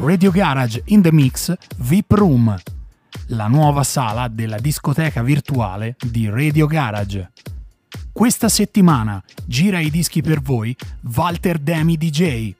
Radio Garage in the Mix VIP Room, la nuova sala della discoteca virtuale di Radio Garage. Questa settimana gira i dischi per voi Walter Demi DJ.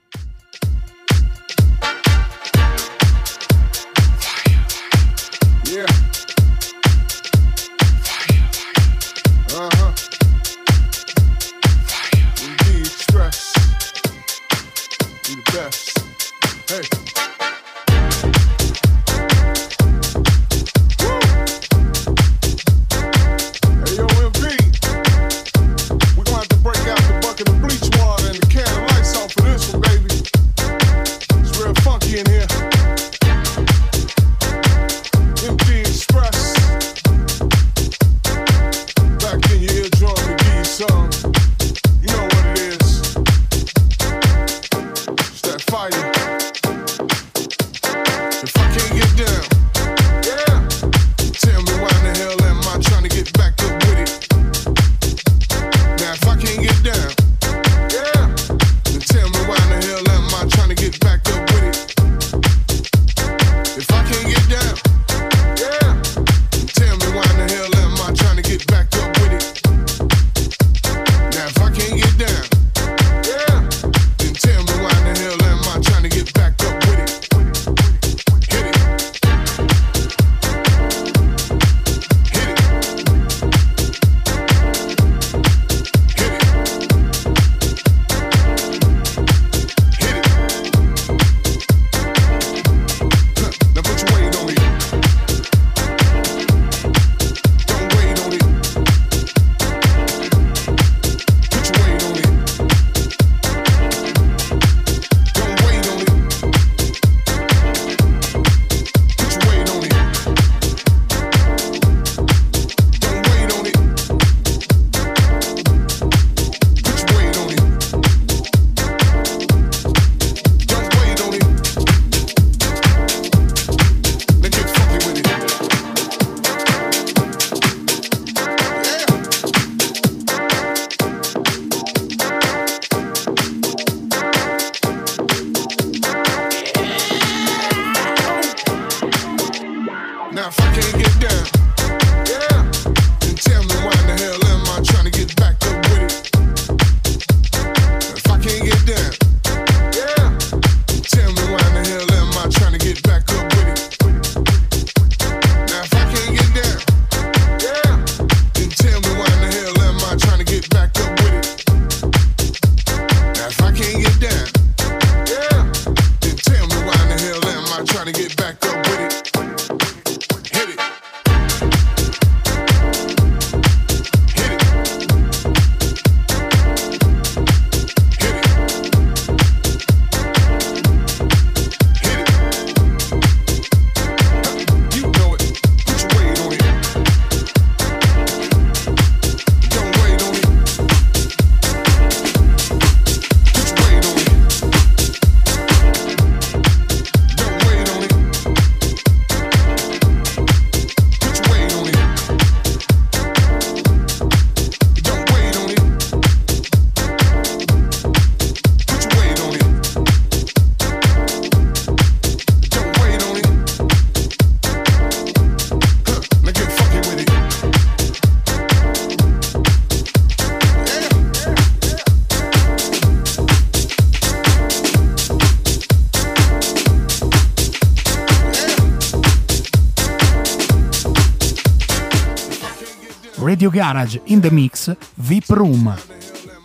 Radio Garage in the Mix VIP Room,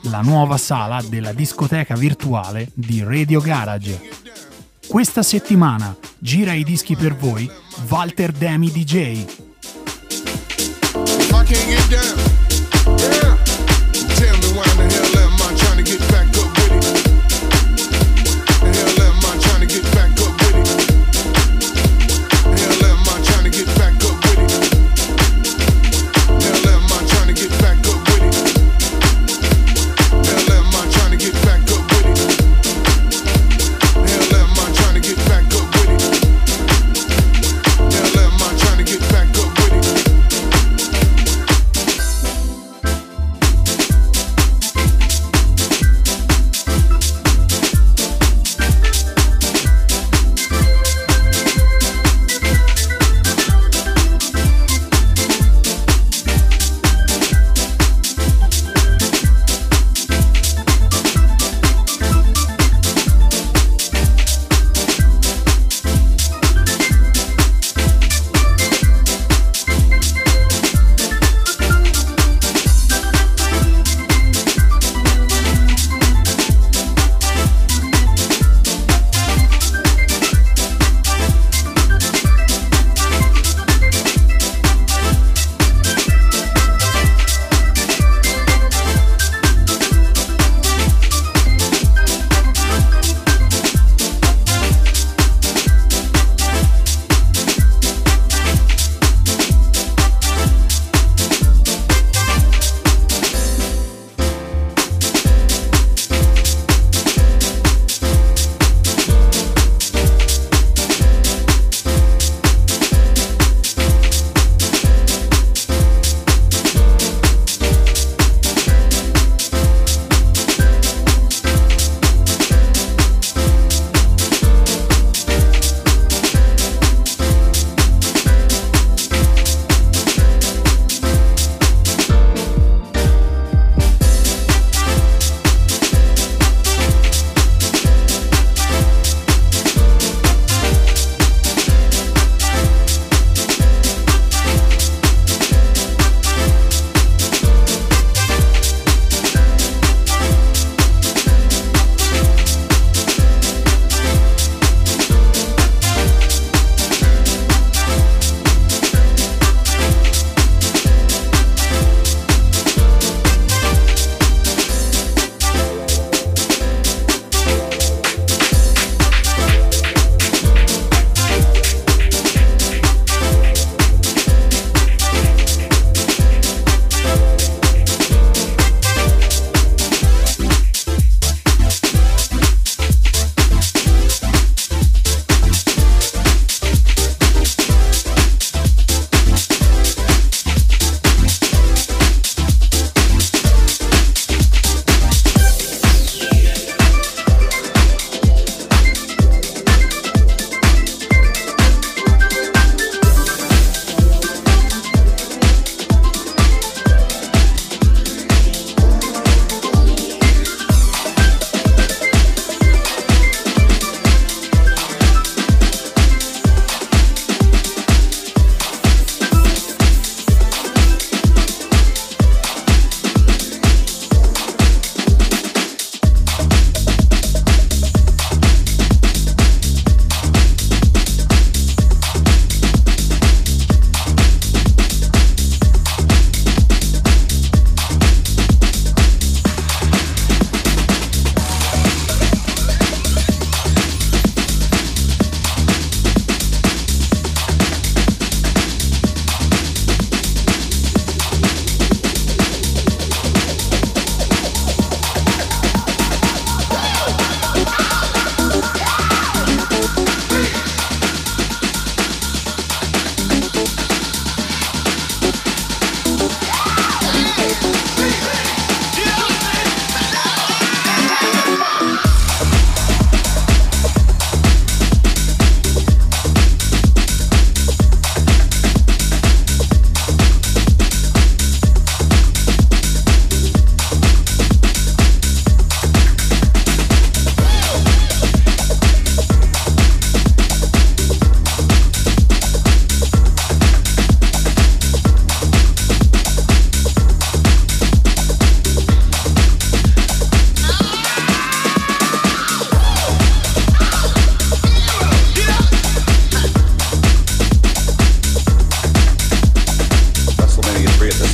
la nuova sala della discoteca virtuale di Radio Garage. Questa settimana gira i dischi per voi Walter Demi DJ.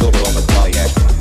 Solo on the Pontiac.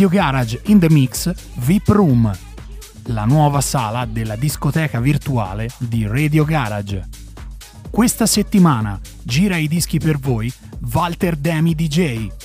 Radio Garage in the Mix VIP Room, la nuova sala della discoteca virtuale di Radio Garage. Questa settimana gira i dischi per voi Walter Demi DJ.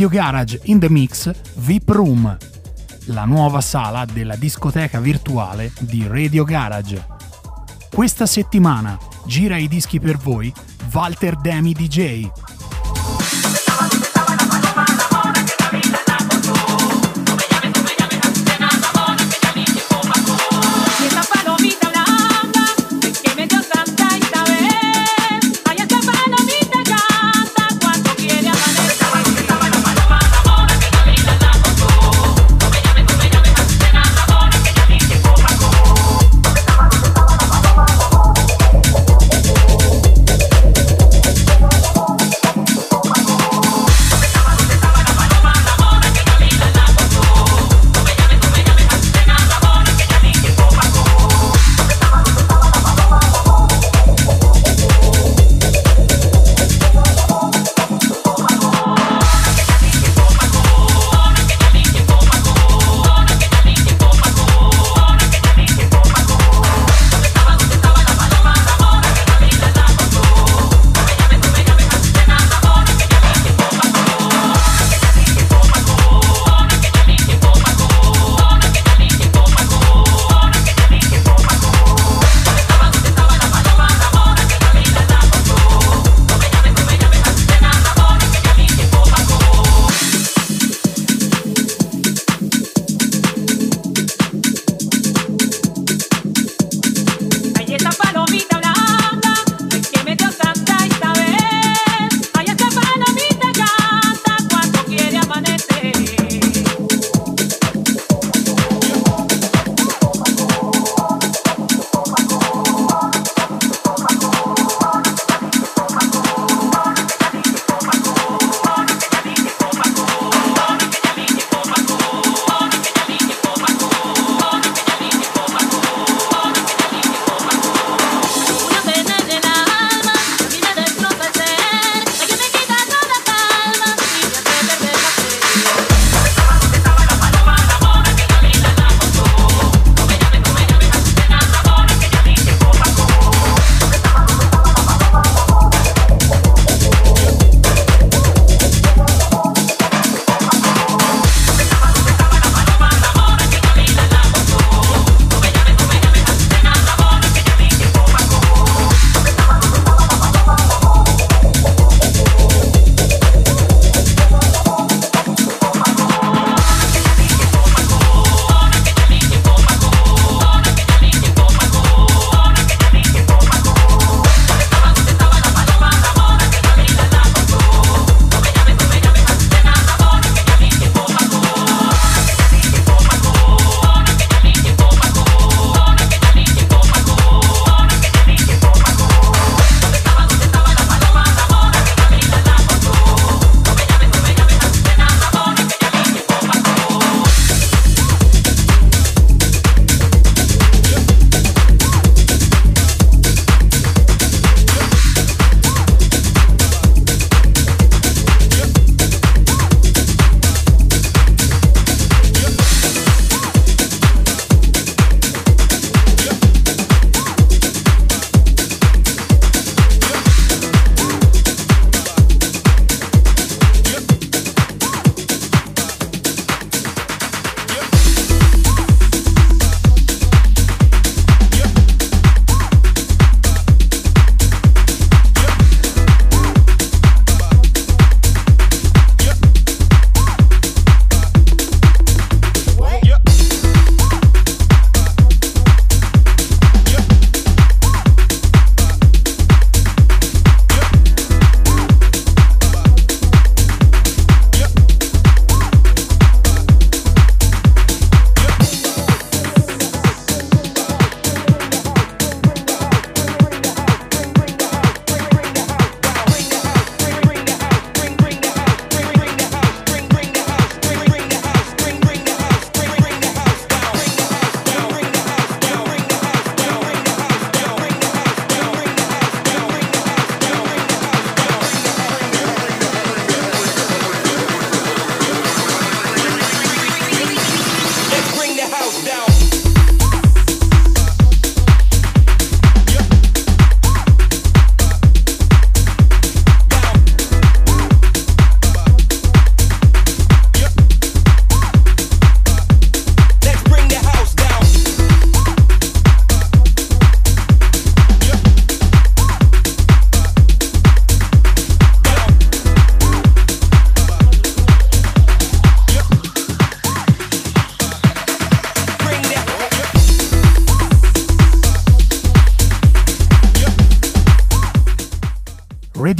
Radio Garage in the Mix VIP Room, la nuova sala della discoteca virtuale di Radio Garage. Questa settimana gira i dischi per voi Walter Demi DJ.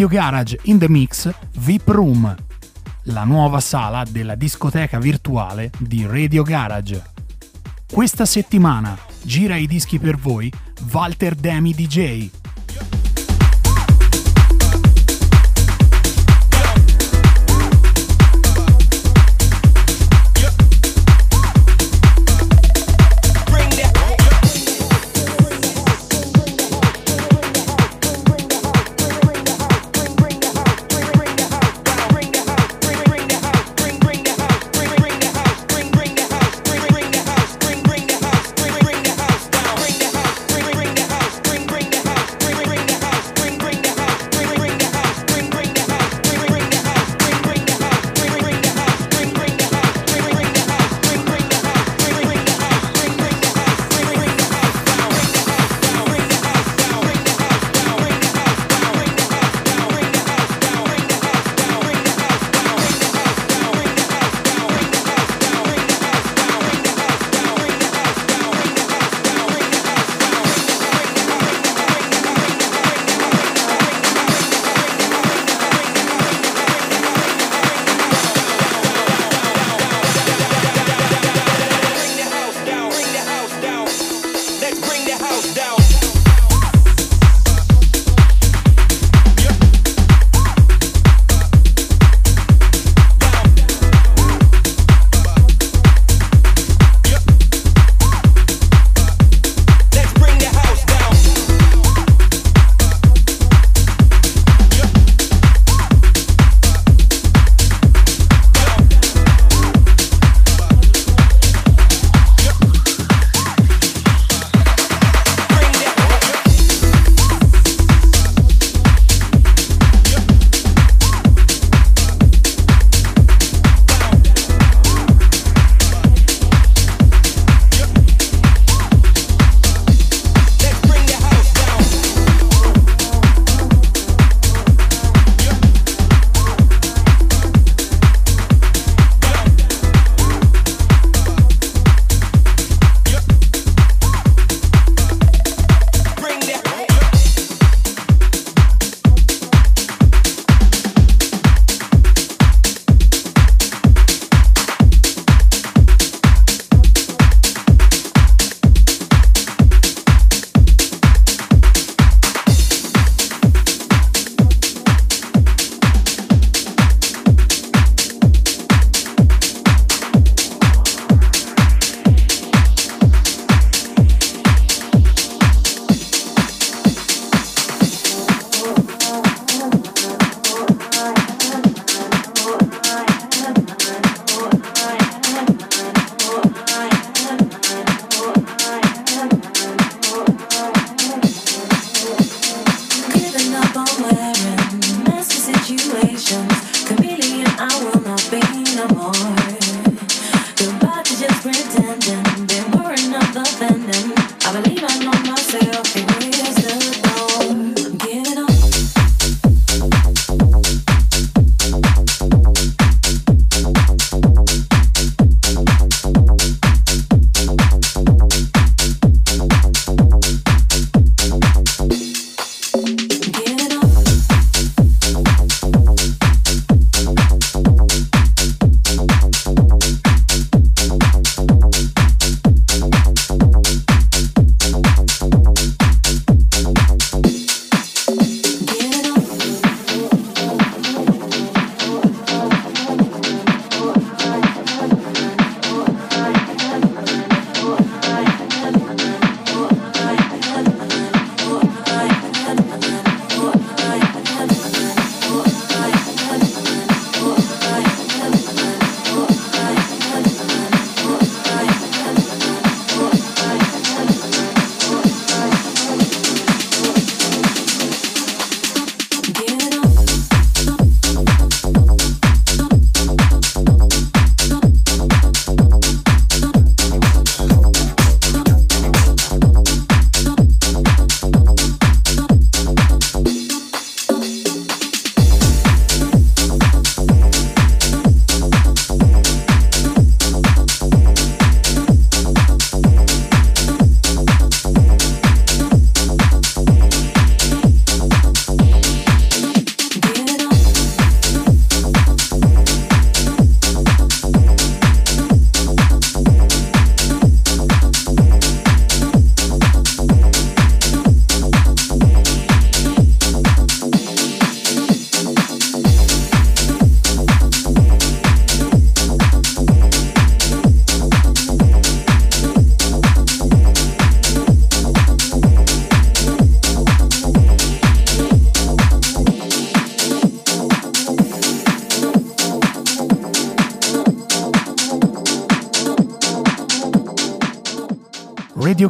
Radio Garage in the Mix VIP Room, la nuova sala della discoteca virtuale di Radio Garage. Questa settimana gira i dischi per voi Walter Demi DJ.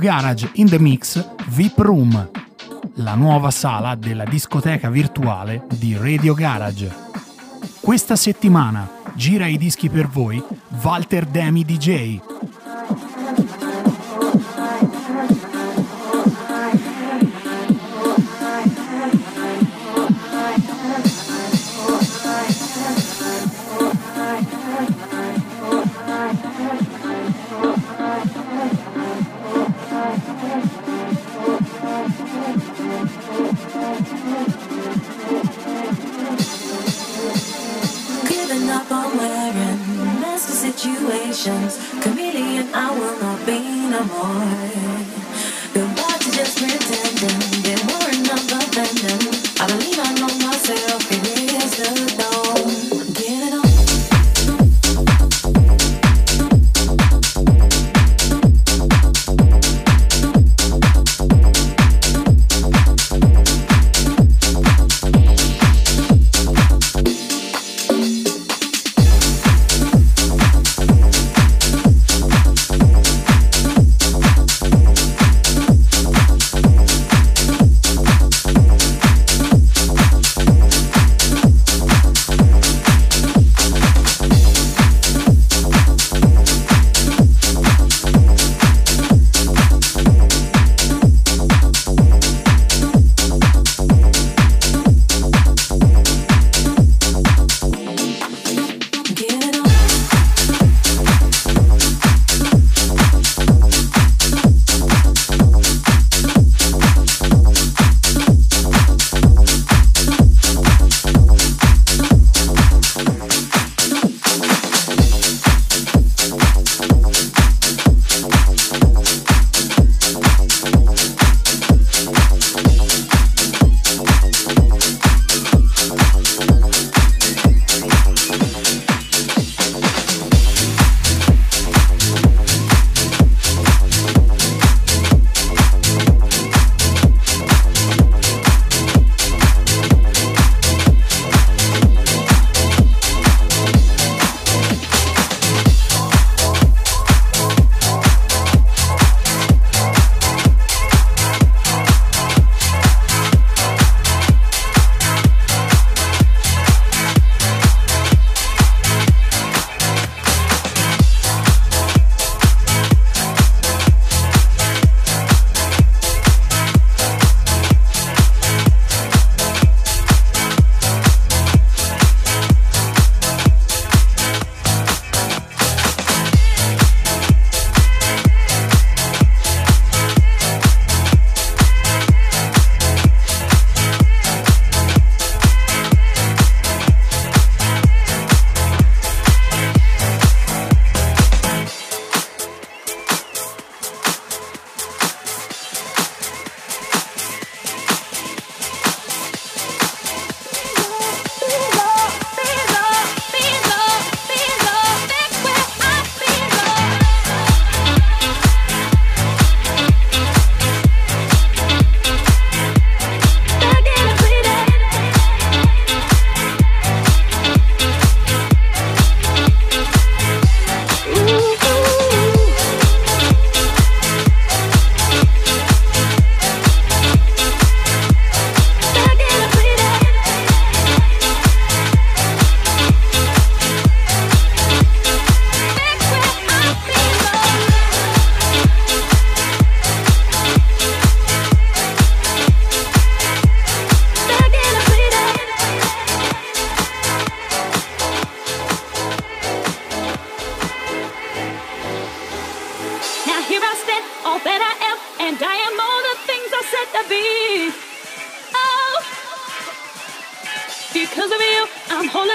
Garage in the Mix VIP Room, la nuova sala della discoteca virtuale di Radio Garage. Questa settimana gira i dischi per voi Walter Demi DJ.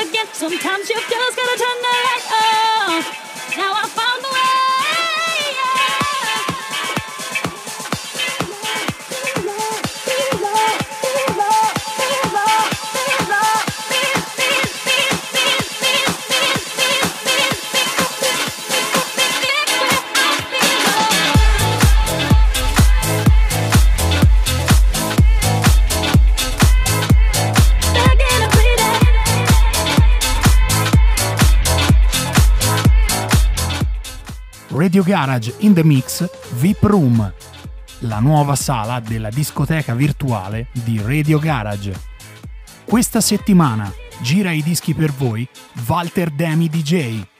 forget. Sometimes you just gotta turn. Radio Garage in the Mix VIP Room, la nuova sala della discoteca virtuale di Radio Garage. Questa settimana gira i dischi per voi Walter Demi DJ.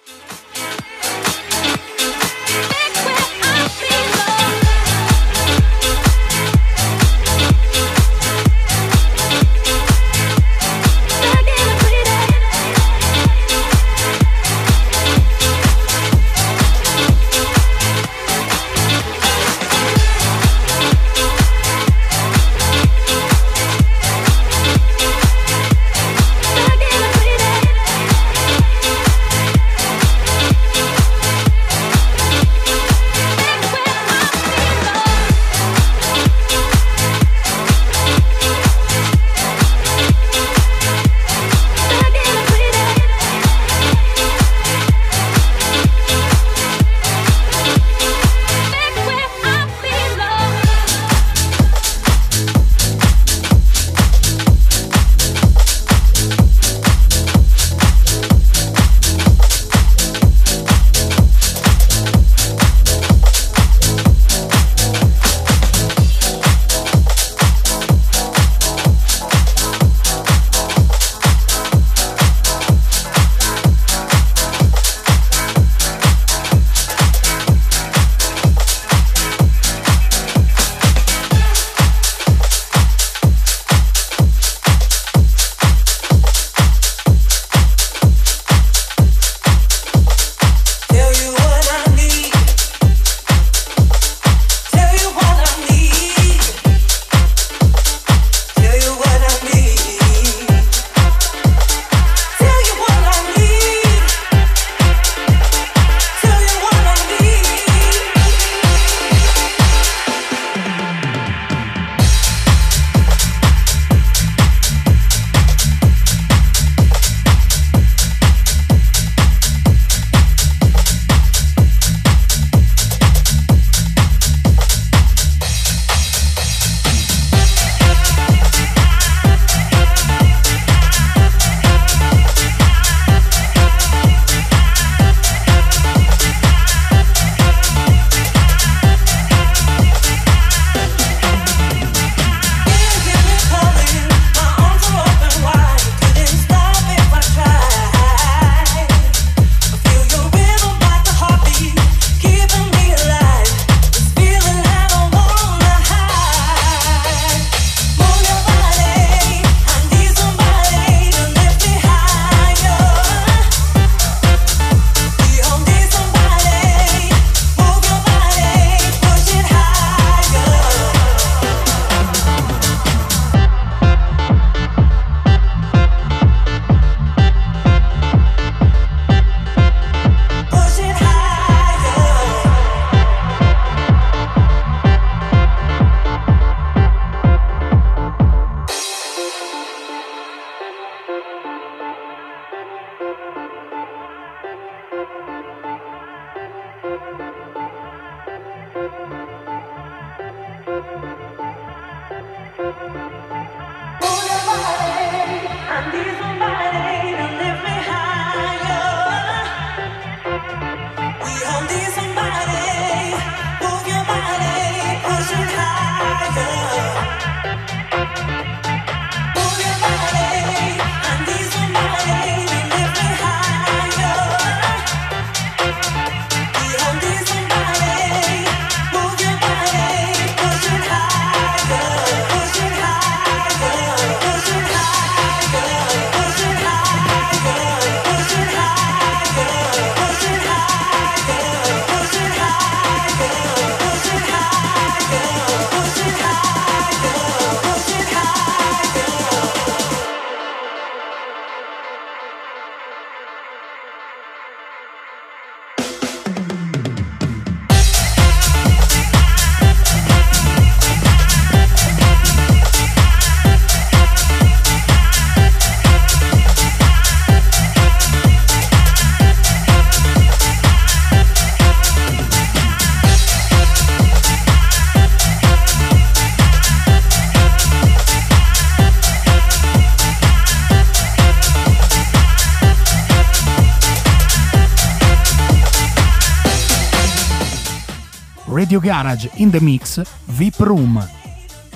Radio Garage in the Mix VIP Room,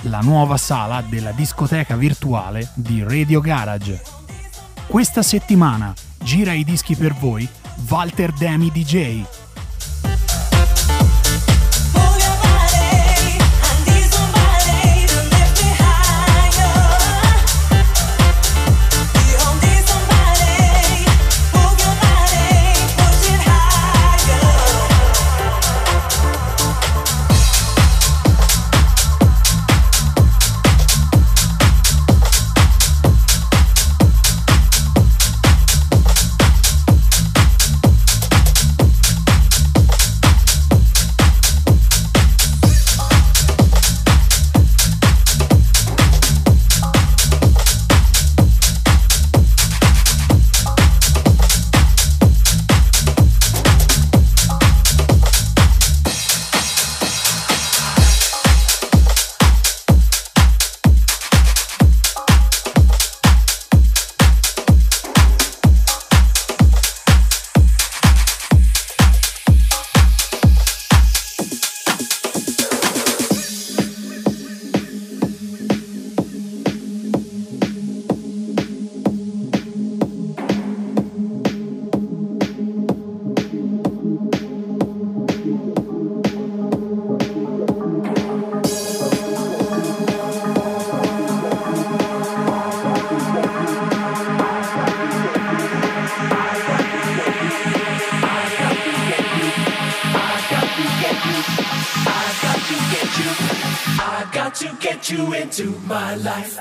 la nuova sala della discoteca virtuale di Radio Garage. Questa settimana gira i dischi per voi Walter Demi DJ. into my life.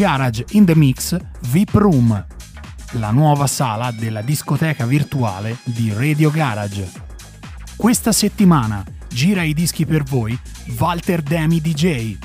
Garage in the Mix VIP Room, la nuova sala della discoteca virtuale di Radio Garage. Questa settimana gira i dischi per voi Walter Demi DJ.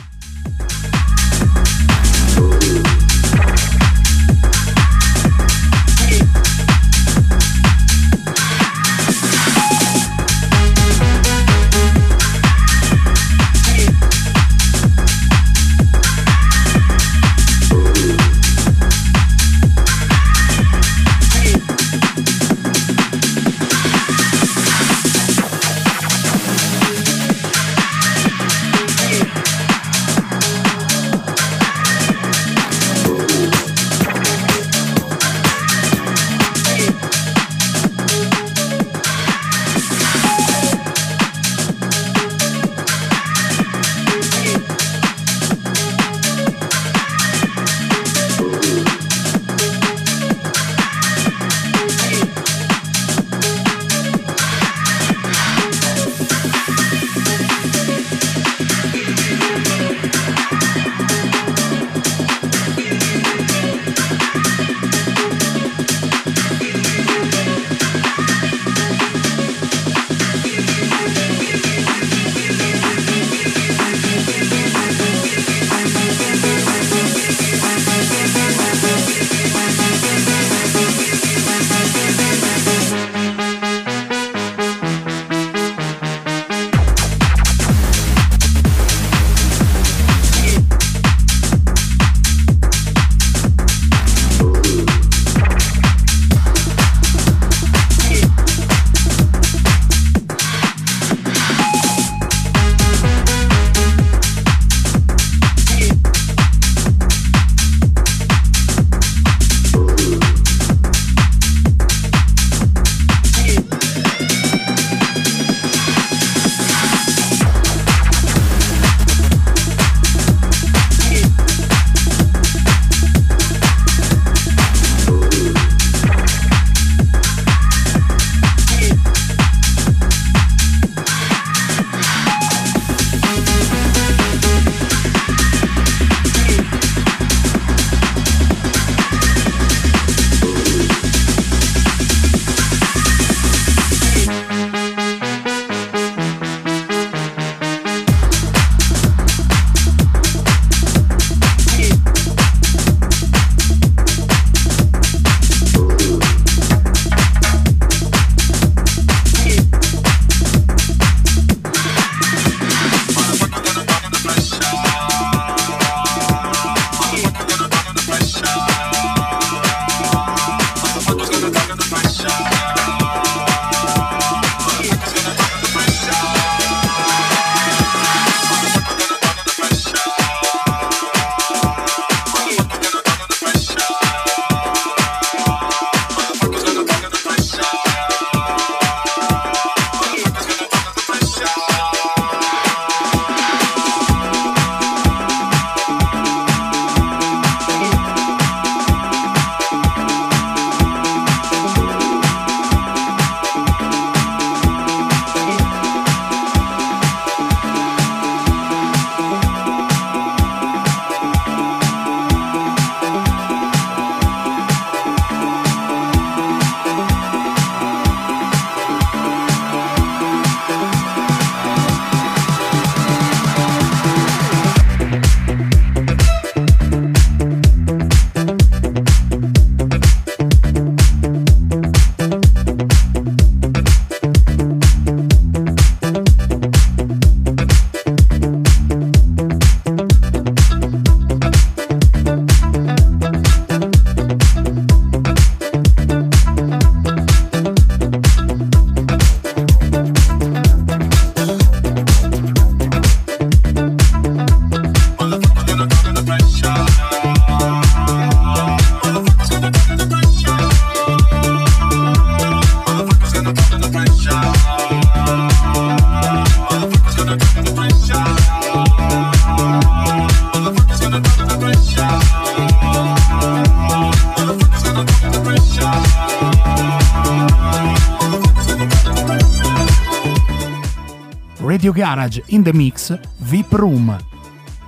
Radio Garage in the Mix VIP Room,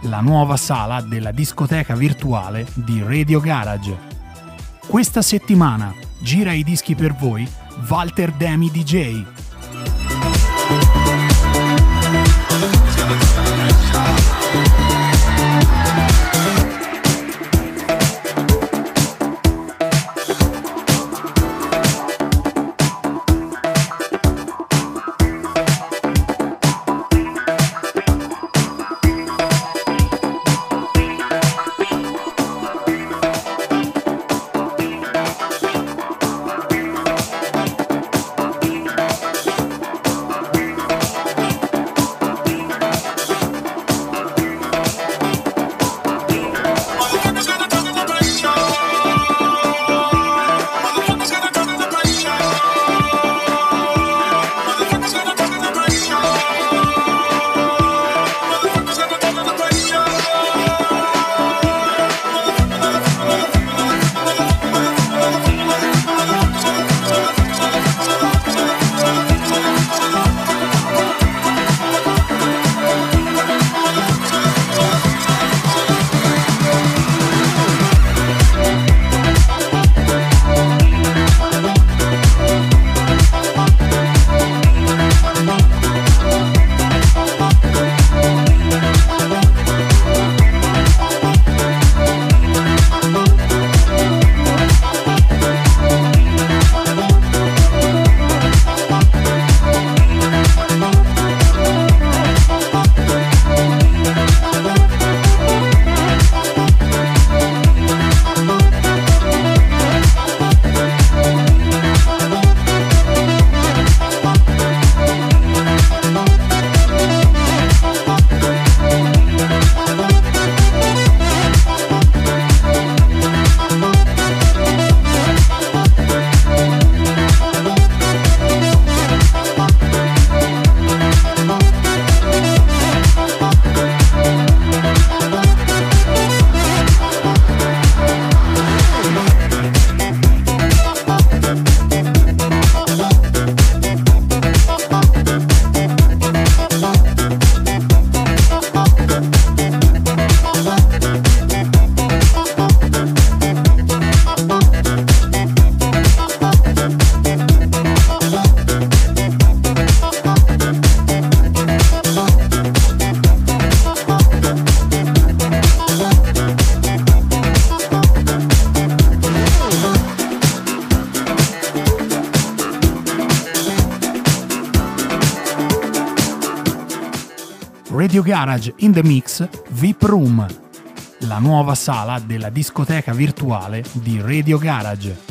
la nuova sala della discoteca virtuale di Radio Garage. Questa settimana gira i dischi per voi Walter Demi DJ. Radio Garage in the Mix VIP Room, la nuova sala della discoteca virtuale di Radio Garage.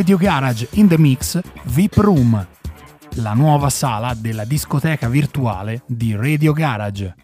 Radio Garage in the Mix VIP Room, la nuova sala della discoteca virtuale di Radio Garage.